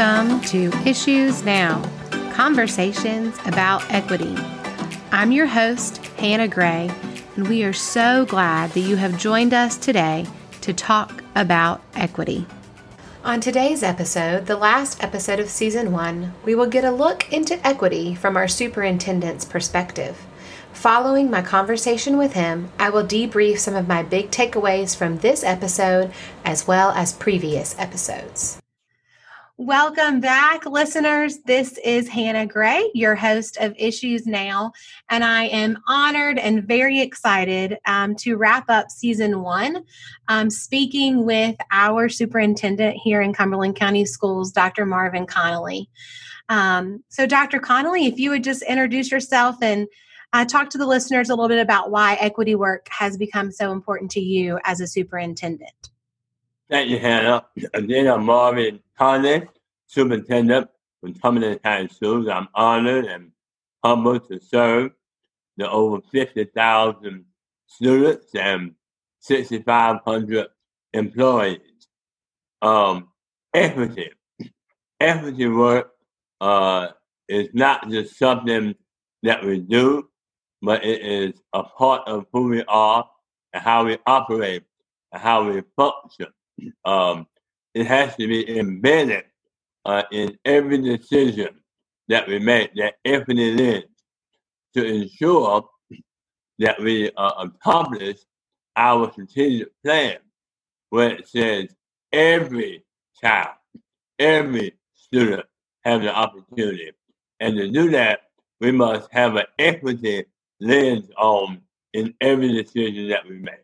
Welcome to Issues Now Conversations about Equity. I'm your host, Hannah Gray, and we are so glad that you have joined us today to talk about equity. On today's episode, the last episode of season one, we will get a look into equity from our superintendent's perspective. Following my conversation with him, I will debrief some of my big takeaways from this episode as well as previous episodes. Welcome back, listeners. This is Hannah Gray, your host of Issues Now, and I am honored and very excited um, to wrap up season one, um, speaking with our superintendent here in Cumberland County Schools, Dr. Marvin Connelly. Um, so, Dr. Connelly, if you would just introduce yourself and uh, talk to the listeners a little bit about why equity work has become so important to you as a superintendent. Thank you, Hannah. Again, I'm Marvin Connelly, Superintendent from Cumberland County Schools. I'm honored and humbled to serve the over 50,000 students and 6,500 employees. Um, equity. Equity work uh, is not just something that we do, but it is a part of who we are and how we operate and how we function. Um, it has to be embedded uh, in every decision that we make that equity is to ensure that we uh, accomplish our strategic plan where it says every child, every student has an opportunity. And to do that, we must have an equity lens on in every decision that we make.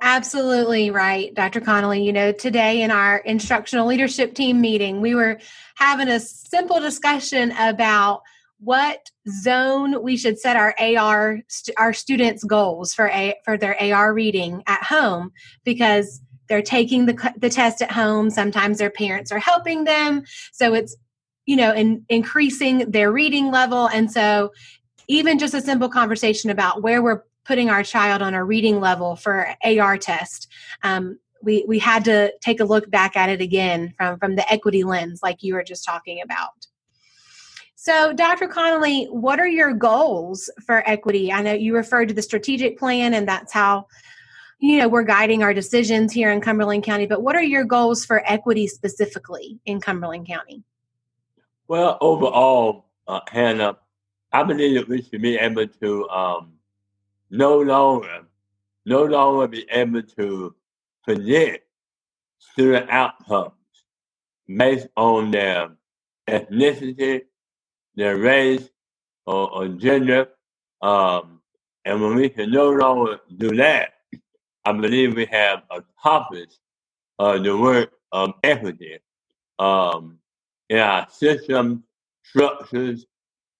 Absolutely right, Dr. Connelly. You know, today in our instructional leadership team meeting, we were having a simple discussion about what zone we should set our AR our students goals for a, for their AR reading at home because they're taking the the test at home. Sometimes their parents are helping them, so it's you know in, increasing their reading level. And so, even just a simple conversation about where we're putting our child on a reading level for AR test, um, we we had to take a look back at it again from from the equity lens, like you were just talking about. So, Dr. Connelly, what are your goals for equity? I know you referred to the strategic plan, and that's how you know we're guiding our decisions here in Cumberland County. But what are your goals for equity specifically in Cumberland County? Well, overall, uh, Hannah, I believe that we should be able to um, no longer, no longer be able to predict student outcomes based on their ethnicity, their race, or, or gender. Um, and when we can no longer do that, I believe we have accomplished uh, the work of equity um, in our system, structures,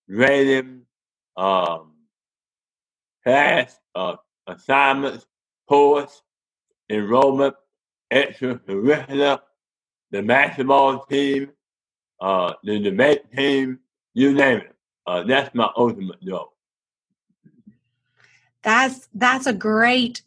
rating, um, class uh, assignments, course, enrollment, extracurricular, the basketball team, uh, the debate team, you name it. Uh, that's my ultimate goal. That's that's a great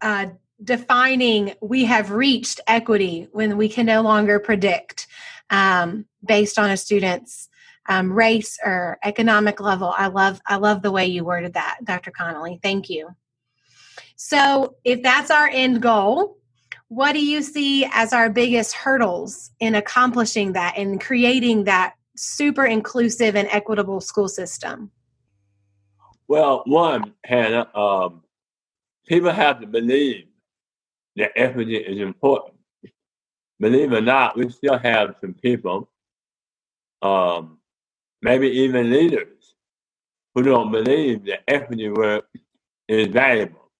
uh, defining. We have reached equity when we can no longer predict um, based on a student's um, race or economic level. I love I love the way you worded that, Dr. Connelly. Thank you. So, if that's our end goal, what do you see as our biggest hurdles in accomplishing that and creating that super inclusive and equitable school system? Well, one, Hannah, um, people have to believe that equity is important. Believe it or not, we still have some people um, maybe even leaders who don't believe that equity work is valuable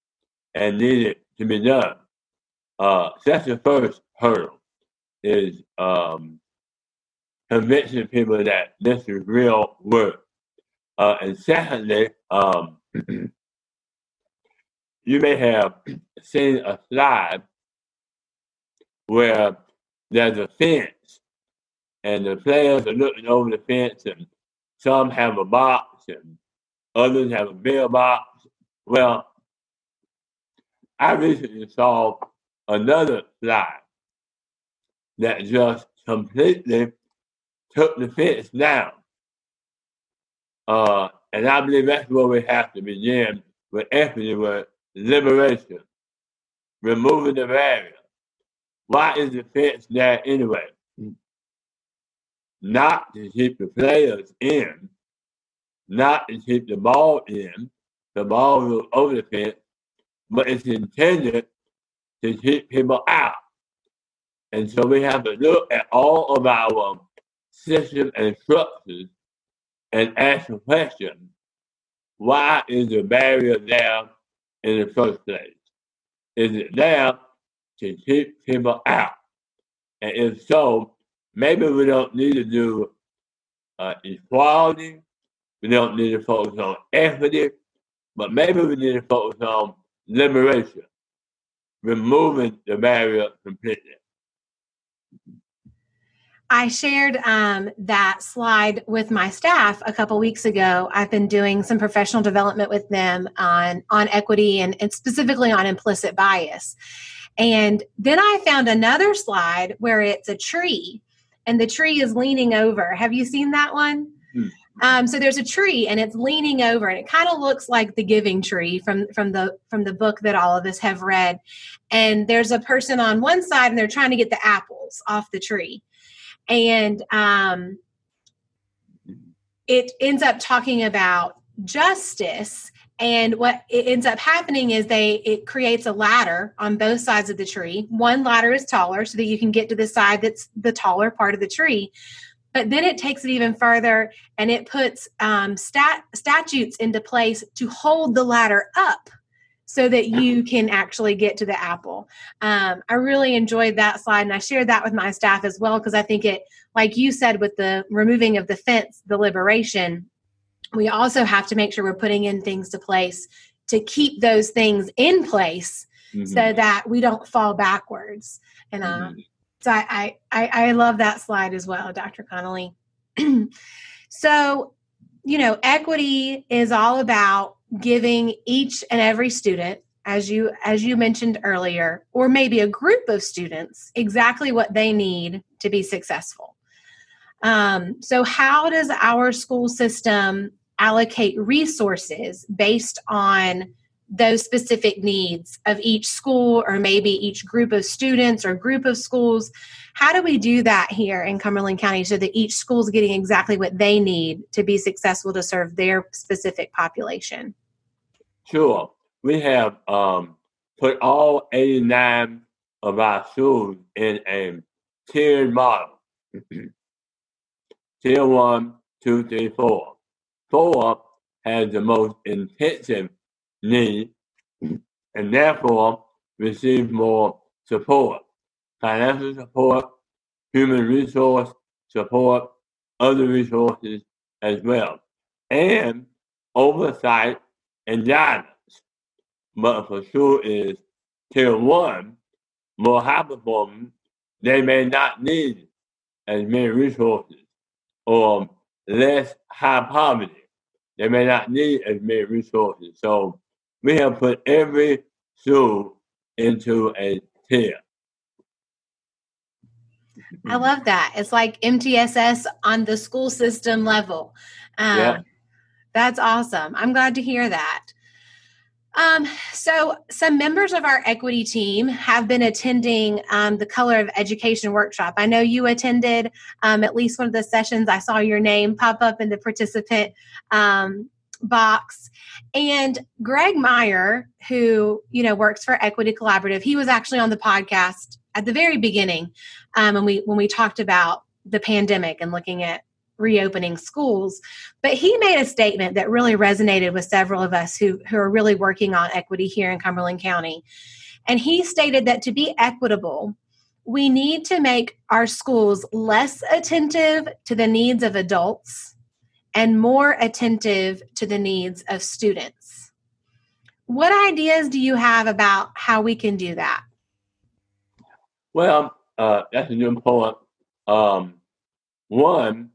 and needed to be done. Uh, that's the first hurdle is um, convincing people that this is real work. Uh, and secondly, um, you may have seen a slide where there's a fence and the players are looking over the fence, and some have a box, and others have a bill box. Well, I recently saw another slide that just completely took the fence down. Uh, and I believe that's where we have to begin with equity, with liberation, removing the barrier. Why is the fence there anyway? Not to keep the players in, not to keep the ball in, the ball over the fence, but it's intended to keep people out. And so we have to look at all of our systems and structures and ask the question, why is the barrier there in the first place? Is it there to keep people out? And if so, maybe we don't need to do uh, equality, we don't need to focus on equity, but maybe we need to focus on liberation, removing the barrier completely. I shared um, that slide with my staff a couple weeks ago. I've been doing some professional development with them on on equity and, and specifically on implicit bias. And then I found another slide where it's a tree, and the tree is leaning over. Have you seen that one? Hmm. Um, so there's a tree and it's leaning over, and it kind of looks like the Giving Tree from from the from the book that all of us have read. And there's a person on one side, and they're trying to get the apples off the tree and um, it ends up talking about justice and what it ends up happening is they it creates a ladder on both sides of the tree one ladder is taller so that you can get to the side that's the taller part of the tree but then it takes it even further and it puts um, stat, statutes into place to hold the ladder up so that you can actually get to the apple. Um, I really enjoyed that slide and I shared that with my staff as well because I think it, like you said, with the removing of the fence, the liberation, we also have to make sure we're putting in things to place to keep those things in place mm-hmm. so that we don't fall backwards. And uh, mm-hmm. so I, I, I love that slide as well, Dr. Connelly. so, you know, equity is all about giving each and every student as you as you mentioned earlier or maybe a group of students exactly what they need to be successful um, so how does our school system allocate resources based on those specific needs of each school or maybe each group of students or group of schools how do we do that here in cumberland county so that each school is getting exactly what they need to be successful to serve their specific population Sure. We have um, put all 89 of our schools in a tiered model. Tier one, two, three, four. Four has the most intensive need and therefore receive more support. Financial support, human resource support, other resources as well, and oversight and guidance. But for sure is tier one, more high performing, they may not need as many resources or less high poverty. They may not need as many resources. So we have put every school into a tier. I love that. It's like MTSS on the school system level. Um, yeah. That's awesome. I'm glad to hear that. Um, so, some members of our equity team have been attending um, the Color of Education workshop. I know you attended um, at least one of the sessions. I saw your name pop up in the participant um, box. And Graig Meyer, who you know works for Equity Collaborative, he was actually on the podcast at the very beginning um, when we when we talked about the pandemic and looking at reopening schools. But he made a statement that really resonated with several of us who, who are really working on equity here in Cumberland County. And he stated that to be equitable, we need to make our schools less attentive to the needs of adults and more attentive to the needs of students. What ideas do you have about how we can do that? Well, uh, that's a point. Um, one,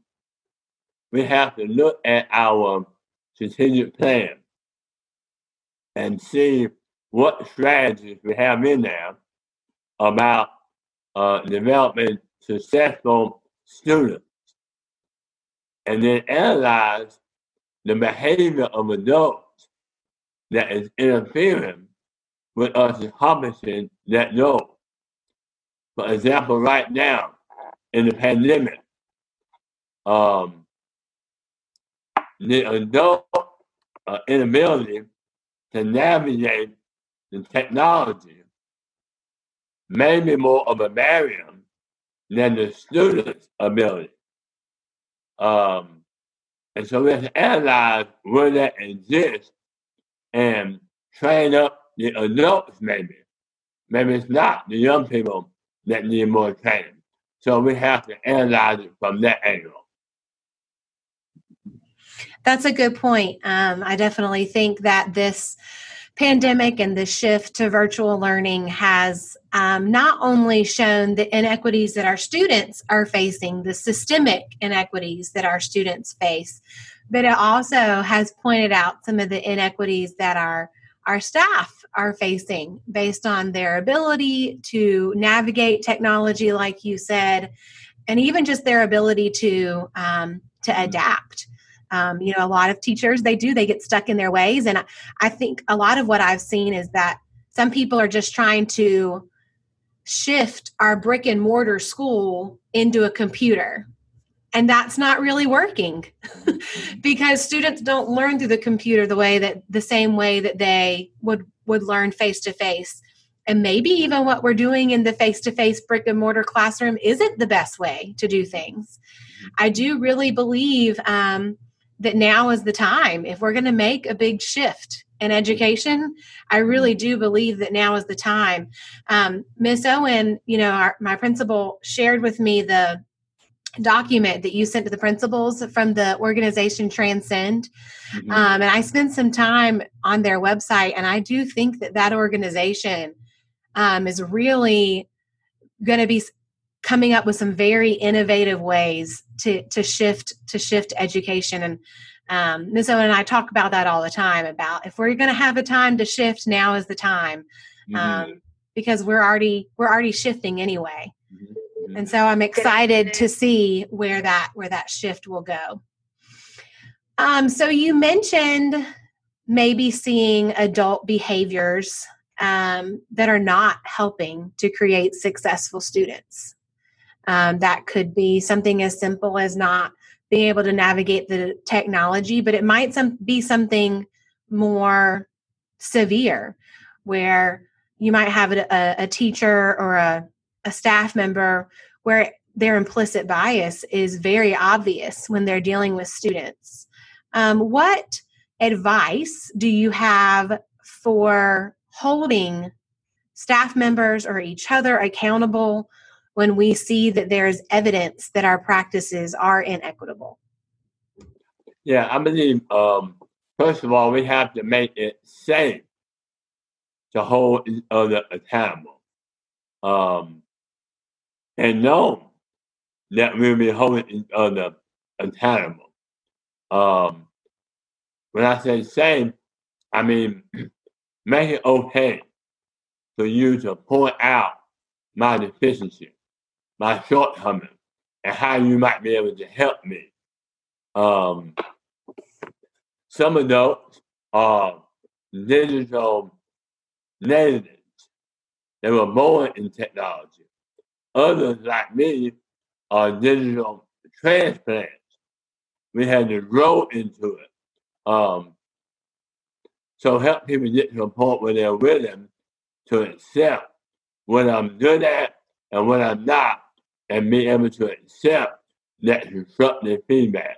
we have to look at our strategic plan and see what strategies we have in there about uh, developing successful students and then analyze the behavior of adults that is interfering with us accomplishing that goal. For example, right now in the pandemic, um, the adult uh, inability to navigate the technology may be more of a barrier than the student's ability. Um, and so let's analyze where that exists and train up the adults maybe. Maybe it's not the young people that need more training. So we have to analyze it from that angle. That's a good point. Um, I definitely think that this pandemic and the shift to virtual learning has um, not only shown the inequities that our students are facing, the systemic inequities that our students face, but it also has pointed out some of the inequities that our our staff are facing based on their ability to navigate technology, like you said, and even just their ability to um, to adapt. Um, you know, a lot of teachers they do they get stuck in their ways, and I, I think a lot of what I've seen is that some people are just trying to shift our brick and mortar school into a computer and that's not really working because students don't learn through the computer the way that the same way that they would would learn face to face and maybe even what we're doing in the face to face brick and mortar classroom isn't the best way to do things. I do really believe um, that now is the time if we're going to make a big shift in education i really do believe that now is the time um, miss owen you know our, my principal shared with me the document that you sent to the principals from the organization Transcend. Mm-hmm. Um, and I spent some time on their website, and I do think that that organization um, is really going to be coming up with some very innovative ways to to shift to shift education and um, Ms. Owen and I talk about that all the time about if we're going to have a time to shift, now is the time, mm-hmm. um, because we're already we're already shifting anyway. Mm-hmm and so i'm excited to see where that where that shift will go um, so you mentioned maybe seeing adult behaviors um, that are not helping to create successful students um, that could be something as simple as not being able to navigate the technology but it might some, be something more severe where you might have a, a teacher or a a staff member where their implicit bias is very obvious when they're dealing with students. Um, what advice do you have for holding staff members or each other accountable when we see that there is evidence that our practices are inequitable? Yeah, I believe, um, first of all, we have to make it safe to hold other accountable. Um, and know that we'll be holding each other accountable. Um, when I say same, I mean make it okay for you to point out my deficiency, my shortcoming, and how you might be able to help me. Um, some of those are digital natives. They were born in technology. Others like me are digital transplants. We had to grow into it. Um, so help people get to a point where they're willing to accept what I'm good at and what I'm not, and be able to accept that constructive feedback.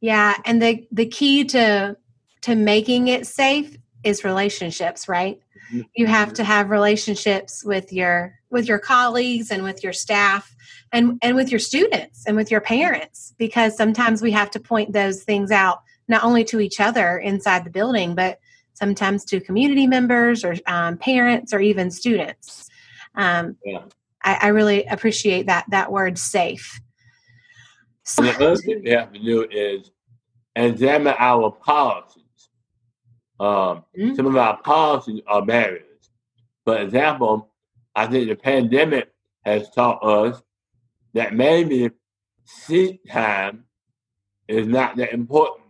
Yeah, and the the key to to making it safe is relationships, right? you have to have relationships with your with your colleagues and with your staff and and with your students and with your parents because sometimes we have to point those things out not only to each other inside the building but sometimes to community members or um, parents or even students um, yeah. I, I, really appreciate that that word safe so, the other thing we have to do is examine our policies um, mm-hmm. Some of our policies are barriers. For example, I think the pandemic has taught us that maybe seat time is not that important.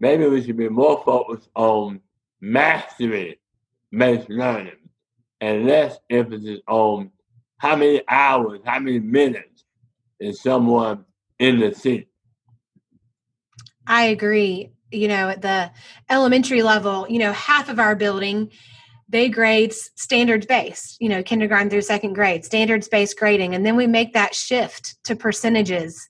Maybe we should be more focused on mastery based learning and less emphasis on how many hours, how many minutes is someone in the seat. I agree. You know, at the elementary level, you know, half of our building they grade standards based, you know, kindergarten through second grade, standards based grading. And then we make that shift to percentages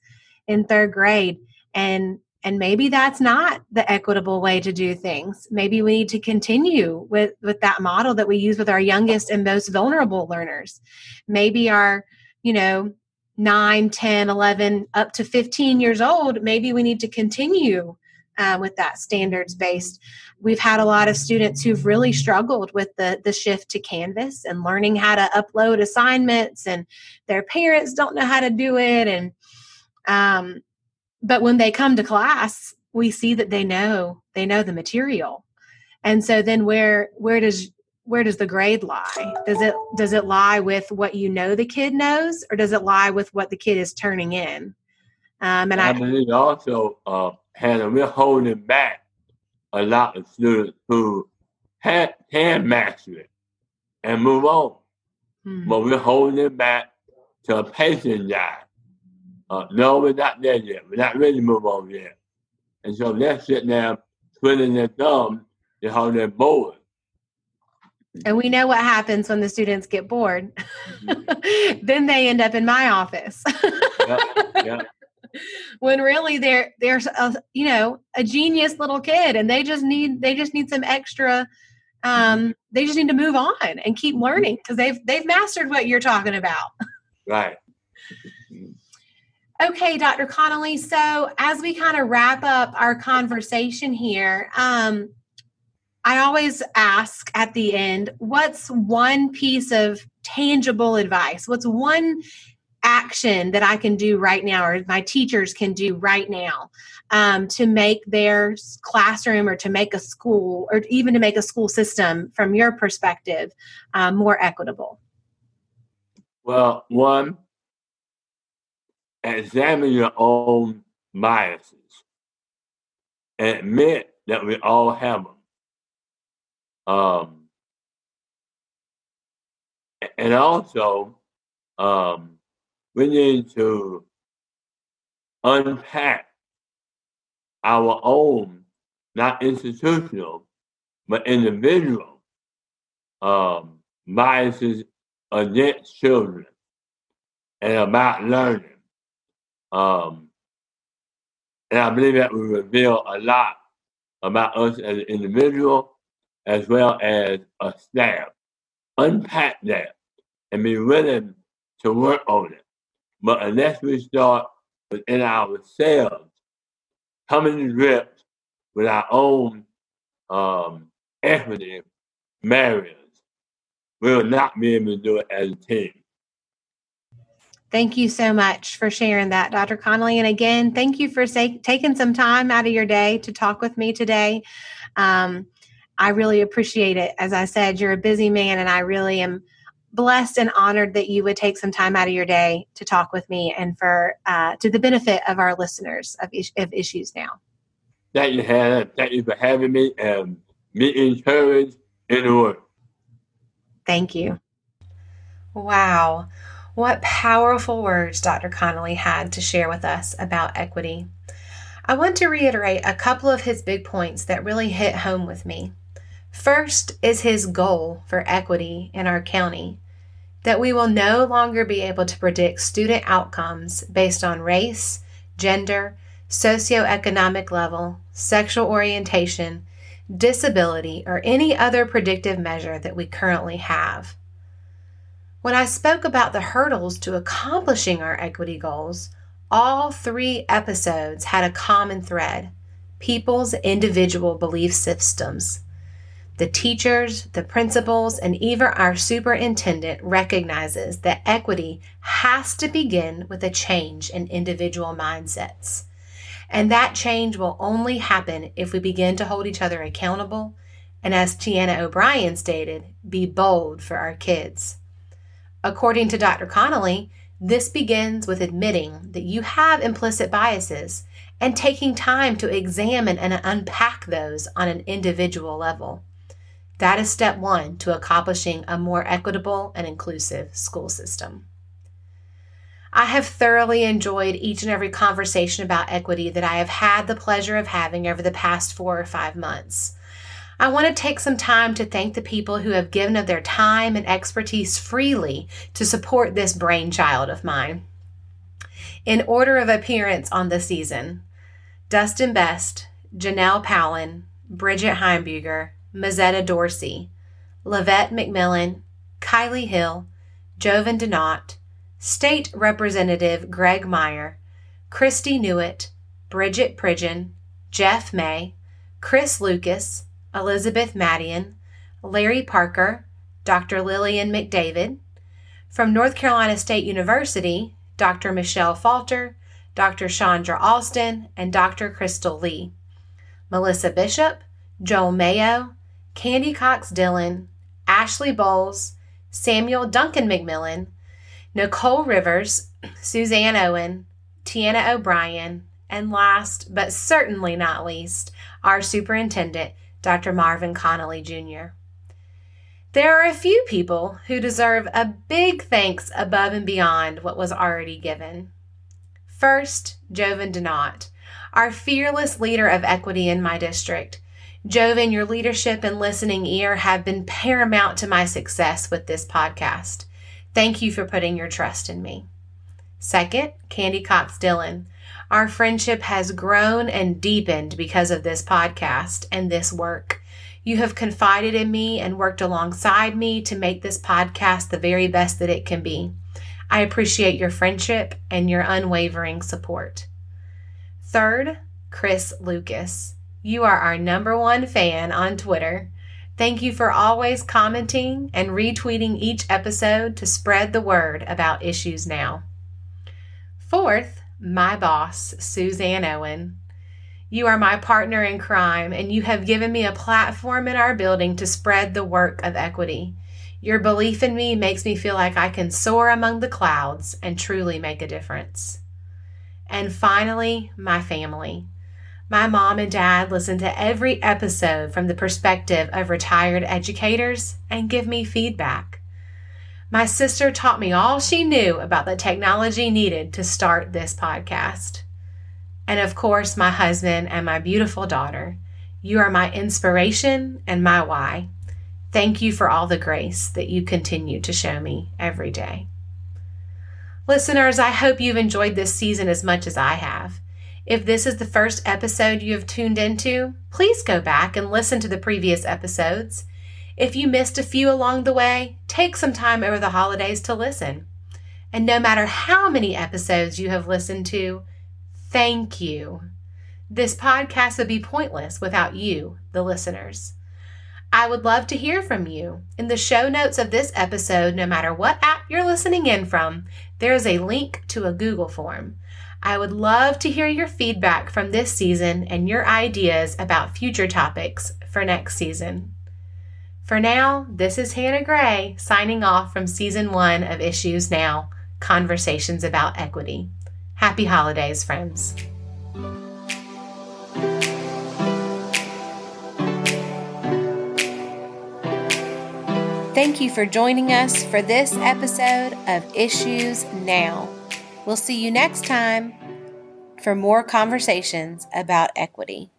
in third grade. And and maybe that's not the equitable way to do things. Maybe we need to continue with, with that model that we use with our youngest and most vulnerable learners. Maybe our, you know, 9, 10, 11, up to 15 years old, maybe we need to continue uh, with that standards based. We've had a lot of students who've really struggled with the, the shift to Canvas and learning how to upload assignments, and their parents don't know how to do it. And um, but when they come to class, we see that they know they know the material, and so then where where does where does the grade lie? Does it does it lie with what you know the kid knows, or does it lie with what the kid is turning in? Um, and I, I believe also, uh, Hannah, we're holding back a lot of students who have, can master it and move on. Mm-hmm. But we're holding back to a patient guide. Uh, no, we're not there yet. We're not ready to move on yet. And so they're sitting there twiddling their thumbs and how they're bored. And we know what happens when the students get bored. Mm-hmm. then they end up in my office. yeah, yeah when really they're there's a you know a genius little kid and they just need they just need some extra um they just need to move on and keep learning because they've they've mastered what you're talking about right okay dr connelly so as we kind of wrap up our conversation here um I always ask at the end, what's one piece of tangible advice? What's one action that I can do right now or my teachers can do right now um, to make their classroom or to make a school or even to make a school system from your perspective um, more equitable? Well, one, examine your own biases admit that we all have them. Um, and also, um, we need to unpack our own, not institutional, but individual um, biases against children and about learning. Um, and I believe that will reveal a lot about us as an individual as well as a staff. Unpack that and be willing to work on it. But unless we start within ourselves, coming to grips with our own um, equity barriers, we'll not be able to do it as a team. Thank you so much for sharing that, Dr. Connelly. And again, thank you for say, taking some time out of your day to talk with me today. Um, I really appreciate it. As I said, you're a busy man, and I really am blessed and honored that you would take some time out of your day to talk with me and for uh, to the benefit of our listeners of, is- of issues now. Thank you, Hannah. Thank you for having me and be encouraged in the work. Thank you. Wow. What powerful words Dr. Connelly had to share with us about equity. I want to reiterate a couple of his big points that really hit home with me. First is his goal for equity in our county that we will no longer be able to predict student outcomes based on race, gender, socioeconomic level, sexual orientation, disability, or any other predictive measure that we currently have. When I spoke about the hurdles to accomplishing our equity goals, all three episodes had a common thread people's individual belief systems. The teachers, the principals, and even our superintendent recognizes that equity has to begin with a change in individual mindsets. And that change will only happen if we begin to hold each other accountable and, as Tiana O'Brien stated, be bold for our kids. According to Dr. Connelly, this begins with admitting that you have implicit biases and taking time to examine and unpack those on an individual level. That is step one to accomplishing a more equitable and inclusive school system. I have thoroughly enjoyed each and every conversation about equity that I have had the pleasure of having over the past four or five months. I want to take some time to thank the people who have given of their time and expertise freely to support this brainchild of mine. In order of appearance on the season, Dustin Best, Janelle Powlin, Bridget Heimbuger, Mazetta Dorsey, Lavette McMillan, Kylie Hill, Jovan Donat, State Representative Graig Meyer, Christy Newitt, Bridget Pridgeon, Jeff May, Chris Lucas, Elizabeth Madian, Larry Parker, Dr. Lillian McDavid. From North Carolina State University, Dr. Michelle Falter, Dr. Chandra Alston, and Dr. Crystal Lee. Melissa Bishop, Joel Mayo, Candy Cox Dillon, Ashley Bowles, Samuel Duncan McMillan, Nicole Rivers, Suzanne Owen, Tiana O'Brien, and last but certainly not least, our superintendent, Dr. Marvin Connelly Jr. There are a few people who deserve a big thanks above and beyond what was already given. First, Jovan Donat, our fearless leader of equity in my district, Jovan, your leadership and listening ear have been paramount to my success with this podcast. Thank you for putting your trust in me. Second, Candy Cox Dillon. Our friendship has grown and deepened because of this podcast and this work. You have confided in me and worked alongside me to make this podcast the very best that it can be. I appreciate your friendship and your unwavering support. Third, Chris Lucas. You are our number one fan on Twitter. Thank you for always commenting and retweeting each episode to spread the word about Issues Now. Fourth, my boss, Suzanne Owen. You are my partner in crime, and you have given me a platform in our building to spread the work of equity. Your belief in me makes me feel like I can soar among the clouds and truly make a difference. And finally, my family. My mom and dad listen to every episode from the perspective of retired educators and give me feedback. My sister taught me all she knew about the technology needed to start this podcast. And of course, my husband and my beautiful daughter. You are my inspiration and my why. Thank you for all the grace that you continue to show me every day. Listeners, I hope you've enjoyed this season as much as I have. If this is the first episode you have tuned into, please go back and listen to the previous episodes. If you missed a few along the way, take some time over the holidays to listen. And no matter how many episodes you have listened to, thank you. This podcast would be pointless without you, the listeners. I would love to hear from you. In the show notes of this episode, no matter what app you're listening in from, there is a link to a Google form. I would love to hear your feedback from this season and your ideas about future topics for next season. For now, this is Hannah Gray signing off from season one of Issues Now Conversations about Equity. Happy holidays, friends. Thank you for joining us for this episode of Issues Now. We'll see you next time for more conversations about equity.